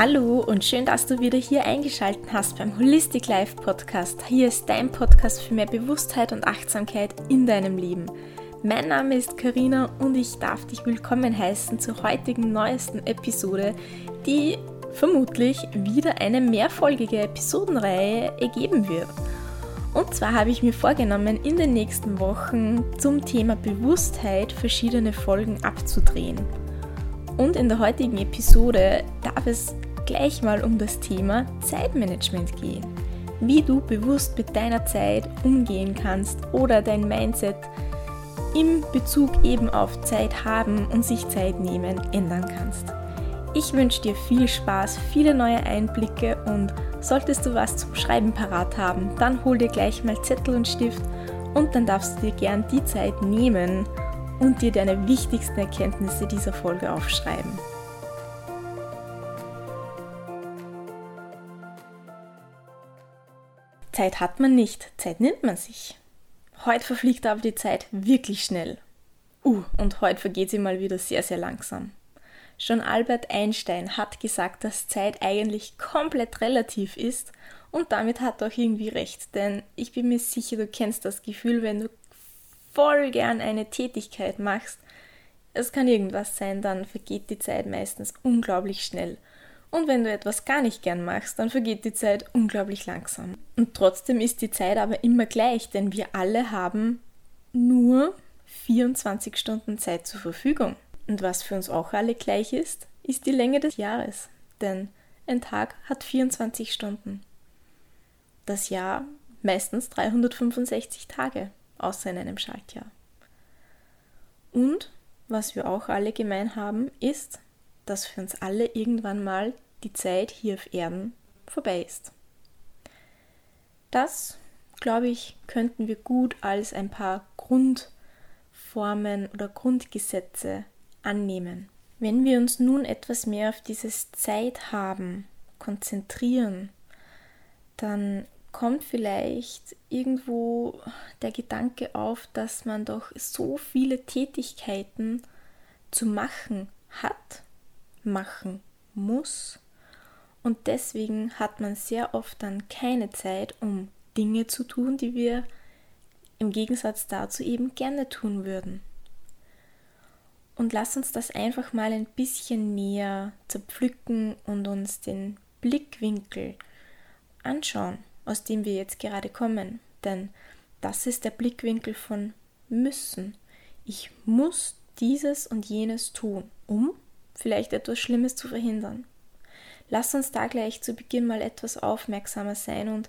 Hallo und schön, dass du wieder hier eingeschaltet hast beim Holistic Life Podcast. Hier ist dein Podcast für mehr Bewusstheit und Achtsamkeit in deinem Leben. Mein Name ist Karina und ich darf dich willkommen heißen zur heutigen neuesten Episode, die vermutlich wieder eine mehrfolgige Episodenreihe ergeben wird. Und zwar habe ich mir vorgenommen, in den nächsten Wochen zum Thema Bewusstheit verschiedene Folgen abzudrehen. Und in der heutigen Episode darf es gleich mal um das Thema Zeitmanagement gehen. Wie du bewusst mit deiner Zeit umgehen kannst oder dein Mindset im Bezug eben auf Zeit haben und sich Zeit nehmen ändern kannst. Ich wünsche dir viel Spaß, viele neue Einblicke und solltest du was zum Schreiben parat haben, dann hol dir gleich mal Zettel und Stift und dann darfst du dir gern die Zeit nehmen und dir deine wichtigsten Erkenntnisse dieser Folge aufschreiben. Zeit hat man nicht, Zeit nimmt man sich. Heute verfliegt aber die Zeit wirklich schnell. Uh, und heute vergeht sie mal wieder sehr, sehr langsam. Schon Albert Einstein hat gesagt, dass Zeit eigentlich komplett relativ ist und damit hat er auch irgendwie recht, denn ich bin mir sicher, du kennst das Gefühl, wenn du voll gern eine Tätigkeit machst, es kann irgendwas sein, dann vergeht die Zeit meistens unglaublich schnell. Und wenn du etwas gar nicht gern machst, dann vergeht die Zeit unglaublich langsam. Und trotzdem ist die Zeit aber immer gleich, denn wir alle haben nur 24 Stunden Zeit zur Verfügung. Und was für uns auch alle gleich ist, ist die Länge des Jahres. Denn ein Tag hat 24 Stunden. Das Jahr meistens 365 Tage, außer in einem Schaltjahr. Und was wir auch alle gemein haben, ist, dass für uns alle irgendwann mal die Zeit hier auf Erden vorbei ist. Das, glaube ich, könnten wir gut als ein paar Grundformen oder Grundgesetze annehmen. Wenn wir uns nun etwas mehr auf dieses Zeithaben konzentrieren, dann kommt vielleicht irgendwo der Gedanke auf, dass man doch so viele Tätigkeiten zu machen hat machen muss. Und deswegen hat man sehr oft dann keine Zeit, um Dinge zu tun, die wir im Gegensatz dazu eben gerne tun würden. Und lass uns das einfach mal ein bisschen näher zerpflücken und uns den Blickwinkel anschauen, aus dem wir jetzt gerade kommen. Denn das ist der Blickwinkel von müssen. Ich muss dieses und jenes tun, um vielleicht etwas Schlimmes zu verhindern. Lass uns da gleich zu Beginn mal etwas aufmerksamer sein und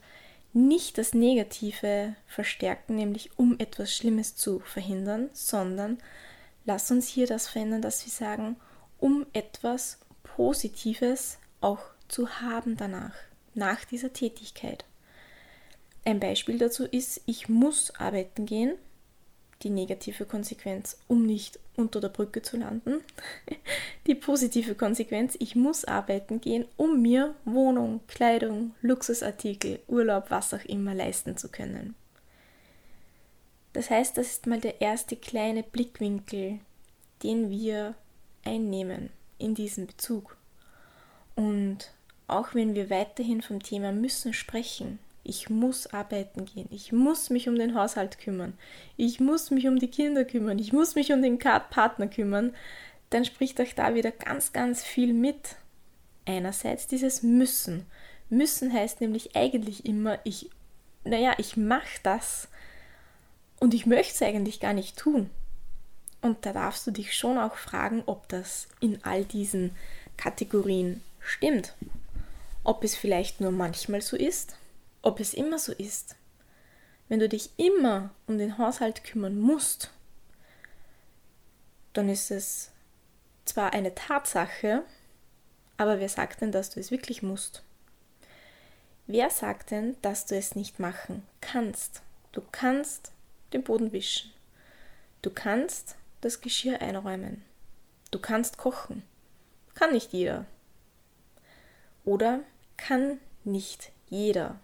nicht das Negative verstärken, nämlich um etwas Schlimmes zu verhindern, sondern lass uns hier das verändern, dass wir sagen, um etwas Positives auch zu haben danach, nach dieser Tätigkeit. Ein Beispiel dazu ist, ich muss arbeiten gehen, die negative Konsequenz, um nicht unter der Brücke zu landen. Die positive Konsequenz, ich muss arbeiten gehen, um mir Wohnung, Kleidung, Luxusartikel, Urlaub, was auch immer leisten zu können. Das heißt, das ist mal der erste kleine Blickwinkel, den wir einnehmen in diesem Bezug. Und auch wenn wir weiterhin vom Thema müssen sprechen, ich muss arbeiten gehen. Ich muss mich um den Haushalt kümmern. Ich muss mich um die Kinder kümmern. Ich muss mich um den Partner kümmern. Dann spricht euch da wieder ganz, ganz viel mit. Einerseits dieses Müssen. Müssen heißt nämlich eigentlich immer, ich, naja, ich mache das und ich möchte es eigentlich gar nicht tun. Und da darfst du dich schon auch fragen, ob das in all diesen Kategorien stimmt. Ob es vielleicht nur manchmal so ist ob es immer so ist. Wenn du dich immer um den Haushalt kümmern musst, dann ist es zwar eine Tatsache, aber wer sagt denn, dass du es wirklich musst? Wer sagt denn, dass du es nicht machen kannst? Du kannst den Boden wischen. Du kannst das Geschirr einräumen. Du kannst kochen. Kann nicht jeder. Oder kann nicht jeder.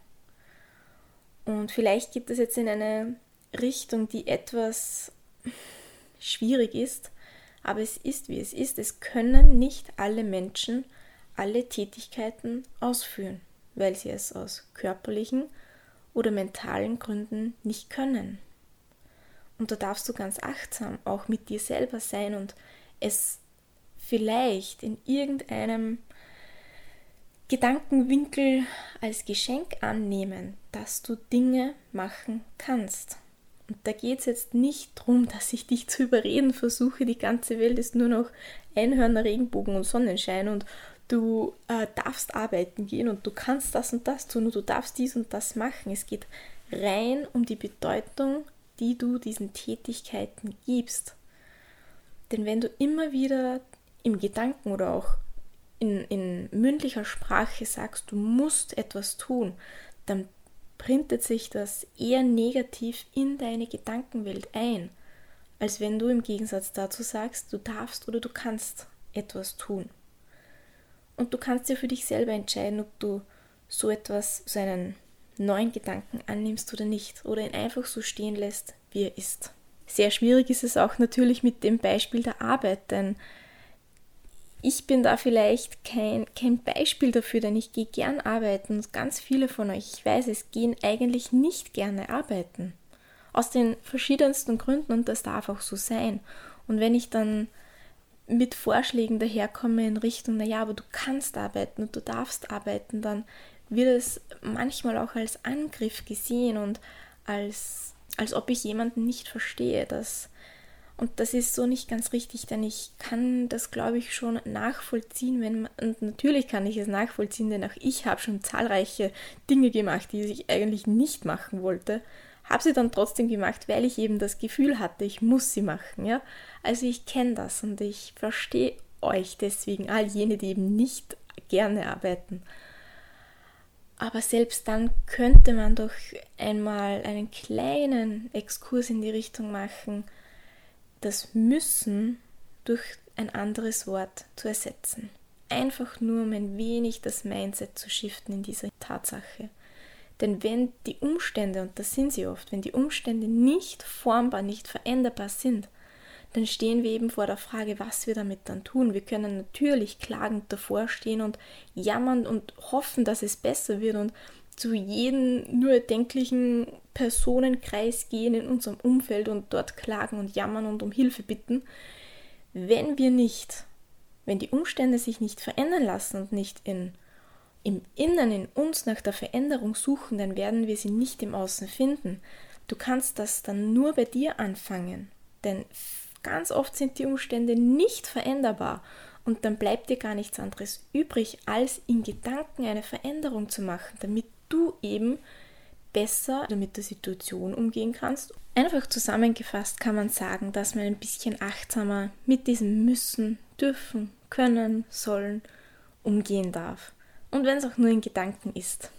Und vielleicht geht es jetzt in eine Richtung, die etwas schwierig ist, aber es ist wie es ist. Es können nicht alle Menschen alle Tätigkeiten ausführen, weil sie es aus körperlichen oder mentalen Gründen nicht können. Und da darfst du ganz achtsam auch mit dir selber sein und es vielleicht in irgendeinem Gedankenwinkel als Geschenk annehmen, dass du Dinge machen kannst. Und da geht es jetzt nicht darum, dass ich dich zu überreden versuche, die ganze Welt ist nur noch Einhörner, Regenbogen und Sonnenschein und du äh, darfst arbeiten gehen und du kannst das und das tun und du darfst dies und das machen. Es geht rein um die Bedeutung, die du diesen Tätigkeiten gibst. Denn wenn du immer wieder im Gedanken oder auch in, in mündlicher Sprache sagst, du musst etwas tun, dann printet sich das eher negativ in deine Gedankenwelt ein, als wenn du im Gegensatz dazu sagst, du darfst oder du kannst etwas tun. Und du kannst dir für dich selber entscheiden, ob du so etwas, so einen neuen Gedanken annimmst oder nicht, oder ihn einfach so stehen lässt, wie er ist. Sehr schwierig ist es auch natürlich mit dem Beispiel der Arbeit, denn ich bin da vielleicht kein, kein Beispiel dafür, denn ich gehe gern arbeiten und ganz viele von euch, ich weiß es, gehen eigentlich nicht gerne arbeiten. Aus den verschiedensten Gründen und das darf auch so sein. Und wenn ich dann mit Vorschlägen daherkomme in Richtung, naja, aber du kannst arbeiten und du darfst arbeiten, dann wird es manchmal auch als Angriff gesehen und als, als ob ich jemanden nicht verstehe. Das, und das ist so nicht ganz richtig, denn ich kann das, glaube ich, schon nachvollziehen, wenn und natürlich kann ich es nachvollziehen, denn auch ich habe schon zahlreiche Dinge gemacht, die ich eigentlich nicht machen wollte habe sie dann trotzdem gemacht, weil ich eben das Gefühl hatte, ich muss sie machen, ja. Also ich kenne das und ich verstehe euch deswegen, all jene, die eben nicht gerne arbeiten. Aber selbst dann könnte man doch einmal einen kleinen Exkurs in die Richtung machen, das Müssen durch ein anderes Wort zu ersetzen. Einfach nur um ein wenig das Mindset zu shiften in dieser Tatsache. Denn wenn die Umstände, und das sind sie oft, wenn die Umstände nicht formbar, nicht veränderbar sind, dann stehen wir eben vor der Frage, was wir damit dann tun. Wir können natürlich klagend davor stehen und jammern und hoffen, dass es besser wird und zu jedem nur erdenklichen Personenkreis gehen in unserem Umfeld und dort klagen und jammern und um Hilfe bitten. Wenn wir nicht, wenn die Umstände sich nicht verändern lassen und nicht in im Innern in uns nach der Veränderung suchen, dann werden wir sie nicht im Außen finden. Du kannst das dann nur bei dir anfangen, denn ganz oft sind die Umstände nicht veränderbar und dann bleibt dir gar nichts anderes übrig, als in Gedanken eine Veränderung zu machen, damit du eben besser mit der Situation umgehen kannst. Einfach zusammengefasst kann man sagen, dass man ein bisschen achtsamer mit diesem müssen, dürfen, können, sollen umgehen darf. Und wenn es auch nur in Gedanken ist.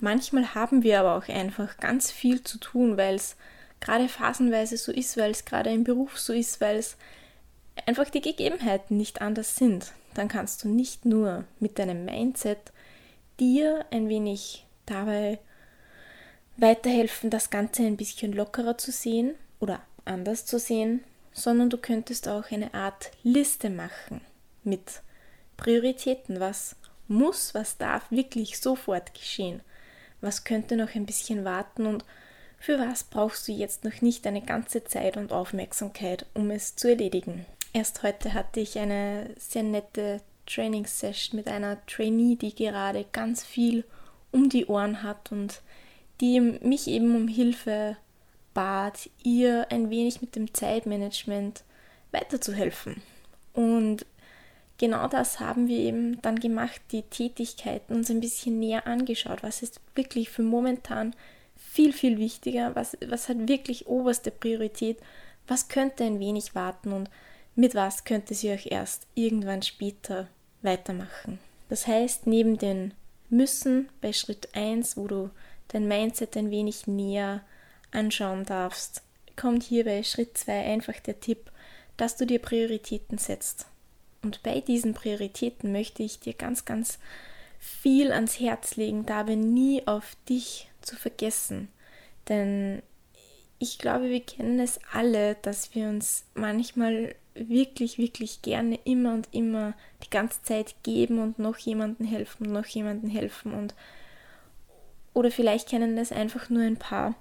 Manchmal haben wir aber auch einfach ganz viel zu tun, weil es gerade phasenweise so ist, weil es gerade im Beruf so ist, weil es einfach die Gegebenheiten nicht anders sind. Dann kannst du nicht nur mit deinem Mindset dir ein wenig dabei weiterhelfen, das Ganze ein bisschen lockerer zu sehen oder anders zu sehen, sondern du könntest auch eine Art Liste machen mit Prioritäten, was muss, was darf wirklich sofort geschehen? Was könnte noch ein bisschen warten und für was brauchst du jetzt noch nicht eine ganze Zeit und Aufmerksamkeit, um es zu erledigen? Erst heute hatte ich eine sehr nette Training-Session mit einer Trainee, die gerade ganz viel um die Ohren hat und die mich eben um Hilfe bat, ihr ein wenig mit dem Zeitmanagement weiterzuhelfen. Und genau das haben wir eben dann gemacht, die Tätigkeiten uns ein bisschen näher angeschaut. Was ist wirklich für momentan viel, viel wichtiger? Was, was hat wirklich oberste Priorität? Was könnte ein wenig warten und mit was könnte sie euch erst irgendwann später weitermachen? Das heißt, neben den Müssen bei Schritt 1, wo du dein Mindset ein wenig näher anschauen darfst, kommt hier bei Schritt 2 einfach der Tipp, dass du dir Prioritäten setzt. Und bei diesen Prioritäten möchte ich dir ganz, ganz viel ans Herz legen, dabei nie auf dich zu vergessen. Denn ich glaube, wir kennen es alle, dass wir uns manchmal wirklich, wirklich gerne immer und immer die ganze Zeit geben und noch jemandem helfen und noch jemandem helfen und oder vielleicht kennen das einfach nur ein paar.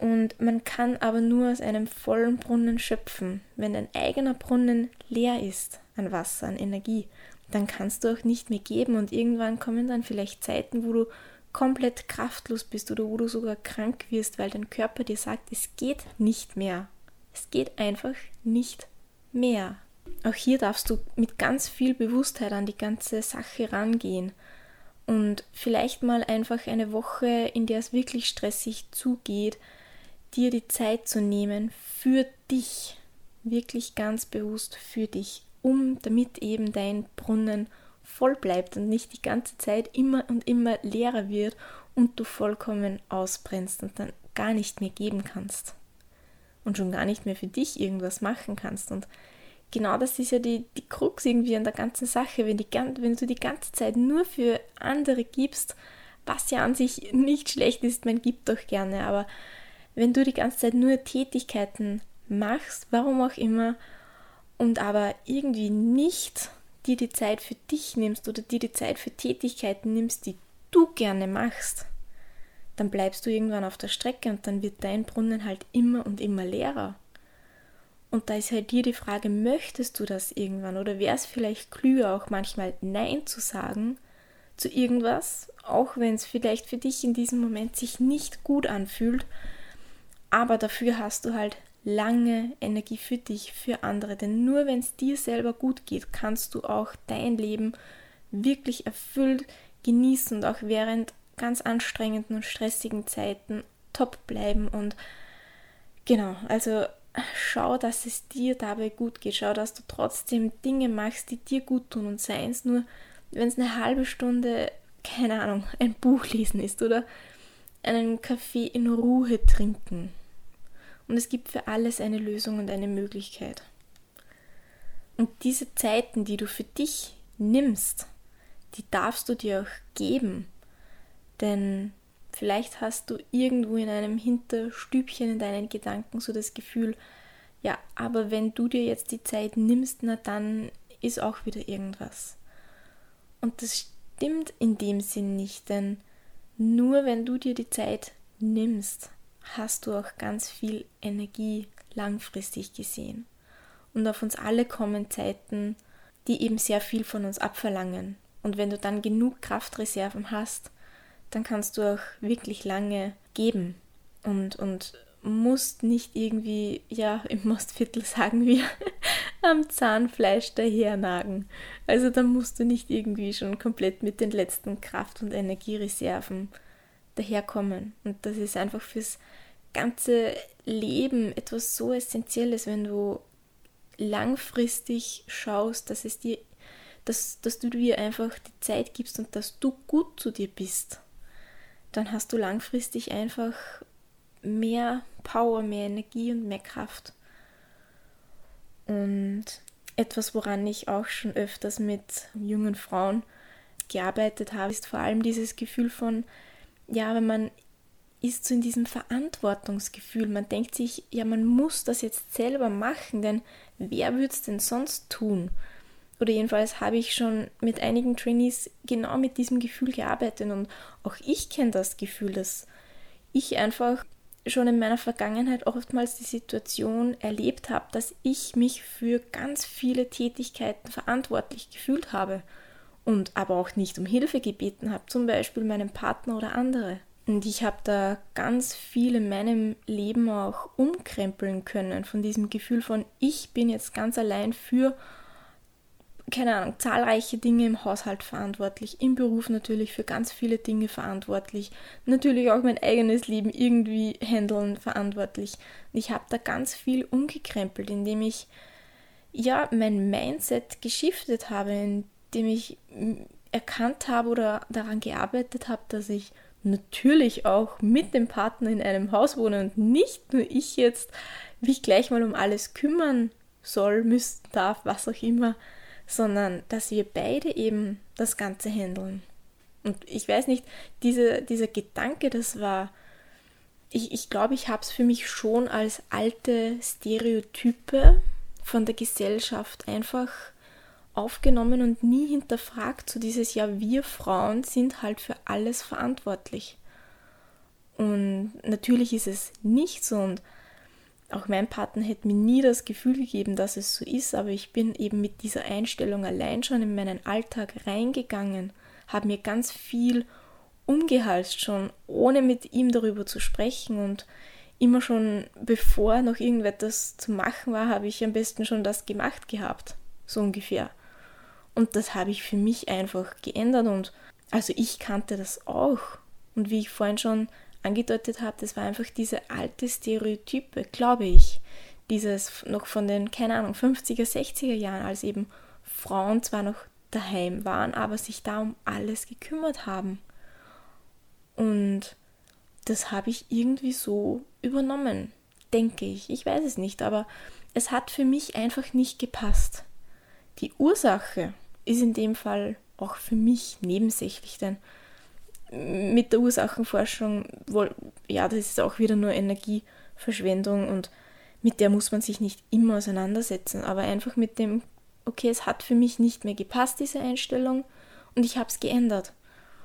Und man kann aber nur aus einem vollen Brunnen schöpfen. Wenn dein eigener Brunnen leer ist an Wasser, an Energie, dann kannst du auch nicht mehr geben und irgendwann kommen dann vielleicht Zeiten, wo du komplett kraftlos bist oder wo du sogar krank wirst, weil dein Körper dir sagt, es geht nicht mehr. Es geht einfach nicht mehr. Auch hier darfst du mit ganz viel Bewusstheit an die ganze Sache rangehen und vielleicht mal einfach eine Woche, in der es wirklich stressig zugeht, dir die Zeit zu nehmen für dich, wirklich ganz bewusst für dich, um damit eben dein Brunnen voll bleibt und nicht die ganze Zeit immer und immer leerer wird und du vollkommen ausbrennst und dann gar nicht mehr geben kannst und schon gar nicht mehr für dich irgendwas machen kannst. Und genau das ist ja die, die Krux irgendwie an der ganzen Sache, wenn, die, wenn du die ganze Zeit nur für andere gibst, was ja an sich nicht schlecht ist, man gibt doch gerne, aber wenn du die ganze Zeit nur Tätigkeiten machst, warum auch immer, und aber irgendwie nicht dir die Zeit für dich nimmst oder dir die Zeit für Tätigkeiten nimmst, die du gerne machst, dann bleibst du irgendwann auf der Strecke und dann wird dein Brunnen halt immer und immer leerer. Und da ist halt dir die Frage, möchtest du das irgendwann oder wäre es vielleicht klüger, auch manchmal Nein zu sagen zu irgendwas, auch wenn es vielleicht für dich in diesem Moment sich nicht gut anfühlt, aber dafür hast du halt lange Energie für dich, für andere. Denn nur wenn es dir selber gut geht, kannst du auch dein Leben wirklich erfüllt genießen und auch während ganz anstrengenden und stressigen Zeiten top bleiben. Und genau, also schau, dass es dir dabei gut geht. Schau, dass du trotzdem Dinge machst, die dir gut tun und seien es nur, wenn es eine halbe Stunde, keine Ahnung, ein Buch lesen ist oder einen Kaffee in Ruhe trinken. Und es gibt für alles eine Lösung und eine Möglichkeit. Und diese Zeiten, die du für dich nimmst, die darfst du dir auch geben. Denn vielleicht hast du irgendwo in einem Hinterstübchen in deinen Gedanken so das Gefühl, ja, aber wenn du dir jetzt die Zeit nimmst, na dann ist auch wieder irgendwas. Und das stimmt in dem Sinn nicht, denn nur wenn du dir die Zeit nimmst, hast du auch ganz viel Energie langfristig gesehen. Und auf uns alle kommen Zeiten, die eben sehr viel von uns abverlangen. Und wenn du dann genug Kraftreserven hast, dann kannst du auch wirklich lange geben und, und musst nicht irgendwie, ja, im Mostviertel sagen wir, am Zahnfleisch dahernagen. Also da musst du nicht irgendwie schon komplett mit den letzten Kraft- und Energiereserven daherkommen. Und das ist einfach fürs ganze Leben etwas so Essentielles, wenn du langfristig schaust, dass es dir, dass, dass du dir einfach die Zeit gibst und dass du gut zu dir bist dann hast du langfristig einfach mehr Power, mehr Energie und mehr Kraft. Und etwas, woran ich auch schon öfters mit jungen Frauen gearbeitet habe, ist vor allem dieses Gefühl von, ja, wenn man ist so in diesem Verantwortungsgefühl. Man denkt sich, ja, man muss das jetzt selber machen, denn wer würde es denn sonst tun? Oder jedenfalls habe ich schon mit einigen Trainees genau mit diesem Gefühl gearbeitet und auch ich kenne das Gefühl, dass ich einfach schon in meiner Vergangenheit oftmals die Situation erlebt habe, dass ich mich für ganz viele Tätigkeiten verantwortlich gefühlt habe und aber auch nicht um Hilfe gebeten habe, zum Beispiel meinem Partner oder andere. Und ich habe da ganz viel in meinem Leben auch umkrempeln können von diesem Gefühl von, ich bin jetzt ganz allein für keine Ahnung, zahlreiche Dinge im Haushalt verantwortlich, im Beruf natürlich für ganz viele Dinge verantwortlich, natürlich auch mein eigenes Leben irgendwie handeln verantwortlich. ich habe da ganz viel umgekrempelt, indem ich ja mein Mindset geschiftet habe, indem ich erkannt habe oder daran gearbeitet habe, dass ich natürlich auch mit dem Partner in einem Haus wohne und nicht nur ich jetzt mich gleich mal um alles kümmern soll, müssen, darf, was auch immer, sondern dass wir beide eben das Ganze handeln. Und ich weiß nicht, diese, dieser Gedanke, das war, ich glaube, ich, glaub, ich habe es für mich schon als alte Stereotype von der Gesellschaft einfach aufgenommen und nie hinterfragt. So dieses Ja, wir Frauen sind halt für alles verantwortlich. Und natürlich ist es nicht so und auch mein Partner hätte mir nie das Gefühl gegeben, dass es so ist, aber ich bin eben mit dieser Einstellung allein schon in meinen Alltag reingegangen, habe mir ganz viel umgehalst schon, ohne mit ihm darüber zu sprechen und immer schon bevor noch irgendetwas zu machen war, habe ich am besten schon das gemacht gehabt, so ungefähr. Und das habe ich für mich einfach geändert und also ich kannte das auch. Und wie ich vorhin schon angedeutet habe, das war einfach diese alte Stereotype, glaube ich. Dieses noch von den, keine Ahnung, 50er, 60er Jahren, als eben Frauen zwar noch daheim waren, aber sich da um alles gekümmert haben. Und das habe ich irgendwie so übernommen, denke ich. Ich weiß es nicht, aber es hat für mich einfach nicht gepasst. Die Ursache ist in dem Fall auch für mich nebensächlich, denn mit der Ursachenforschung, wohl, ja, das ist auch wieder nur Energieverschwendung und mit der muss man sich nicht immer auseinandersetzen, aber einfach mit dem, okay, es hat für mich nicht mehr gepasst, diese Einstellung, und ich habe es geändert.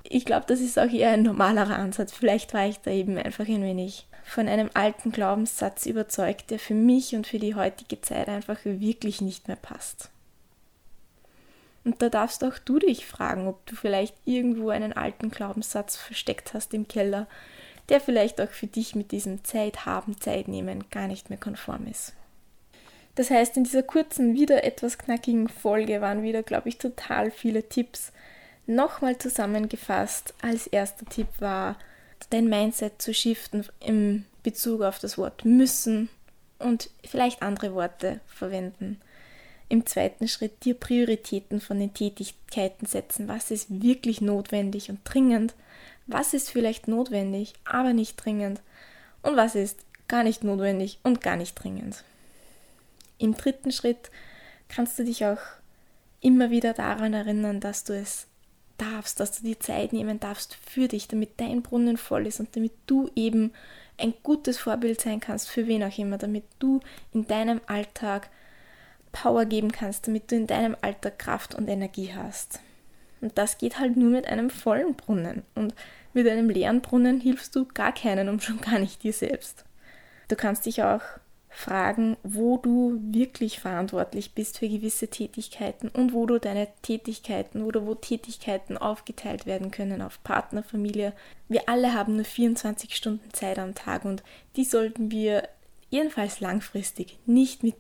Ich glaube, das ist auch eher ein normalerer Ansatz. Vielleicht war ich da eben einfach ein wenig von einem alten Glaubenssatz überzeugt, der für mich und für die heutige Zeit einfach wirklich nicht mehr passt. Und da darfst auch du dich fragen, ob du vielleicht irgendwo einen alten Glaubenssatz versteckt hast im Keller, der vielleicht auch für dich mit diesem Zeit haben, Zeit nehmen gar nicht mehr konform ist. Das heißt, in dieser kurzen, wieder etwas knackigen Folge waren wieder, glaube ich, total viele Tipps. Nochmal zusammengefasst, als erster Tipp war, dein Mindset zu shiften im Bezug auf das Wort müssen und vielleicht andere Worte verwenden im zweiten Schritt dir Prioritäten von den Tätigkeiten setzen. Was ist wirklich notwendig und dringend? Was ist vielleicht notwendig, aber nicht dringend? Und was ist gar nicht notwendig und gar nicht dringend? Im dritten Schritt kannst du dich auch immer wieder daran erinnern, dass du es darfst, dass du die Zeit nehmen darfst für dich, damit dein Brunnen voll ist und damit du eben ein gutes Vorbild sein kannst, für wen auch immer, damit du in deinem Alltag Power geben kannst, damit du in deinem Alter Kraft und Energie hast. Und das geht halt nur mit einem vollen Brunnen. Und mit einem leeren Brunnen hilfst du gar keinen und schon gar nicht dir selbst. Du kannst dich auch fragen, wo du wirklich verantwortlich bist für gewisse Tätigkeiten und wo du deine Tätigkeiten oder wo Tätigkeiten aufgeteilt werden können auf Partner, Familie. Wir alle haben nur 24 Stunden Zeit am Tag und die sollten wir jedenfalls langfristig nicht mit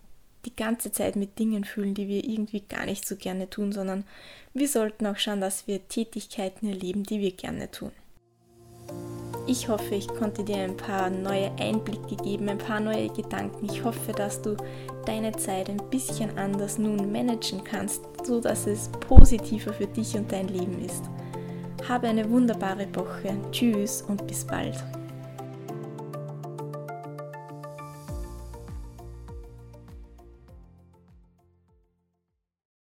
die ganze Zeit mit Dingen fühlen, die wir irgendwie gar nicht so gerne tun, sondern wir sollten auch schauen, dass wir Tätigkeiten erleben, die wir gerne tun. Ich hoffe, ich konnte dir ein paar neue Einblicke geben, ein paar neue Gedanken. Ich hoffe, dass du deine Zeit ein bisschen anders nun managen kannst, so dass es positiver für dich und dein Leben ist. Habe eine wunderbare Woche. Tschüss und bis bald.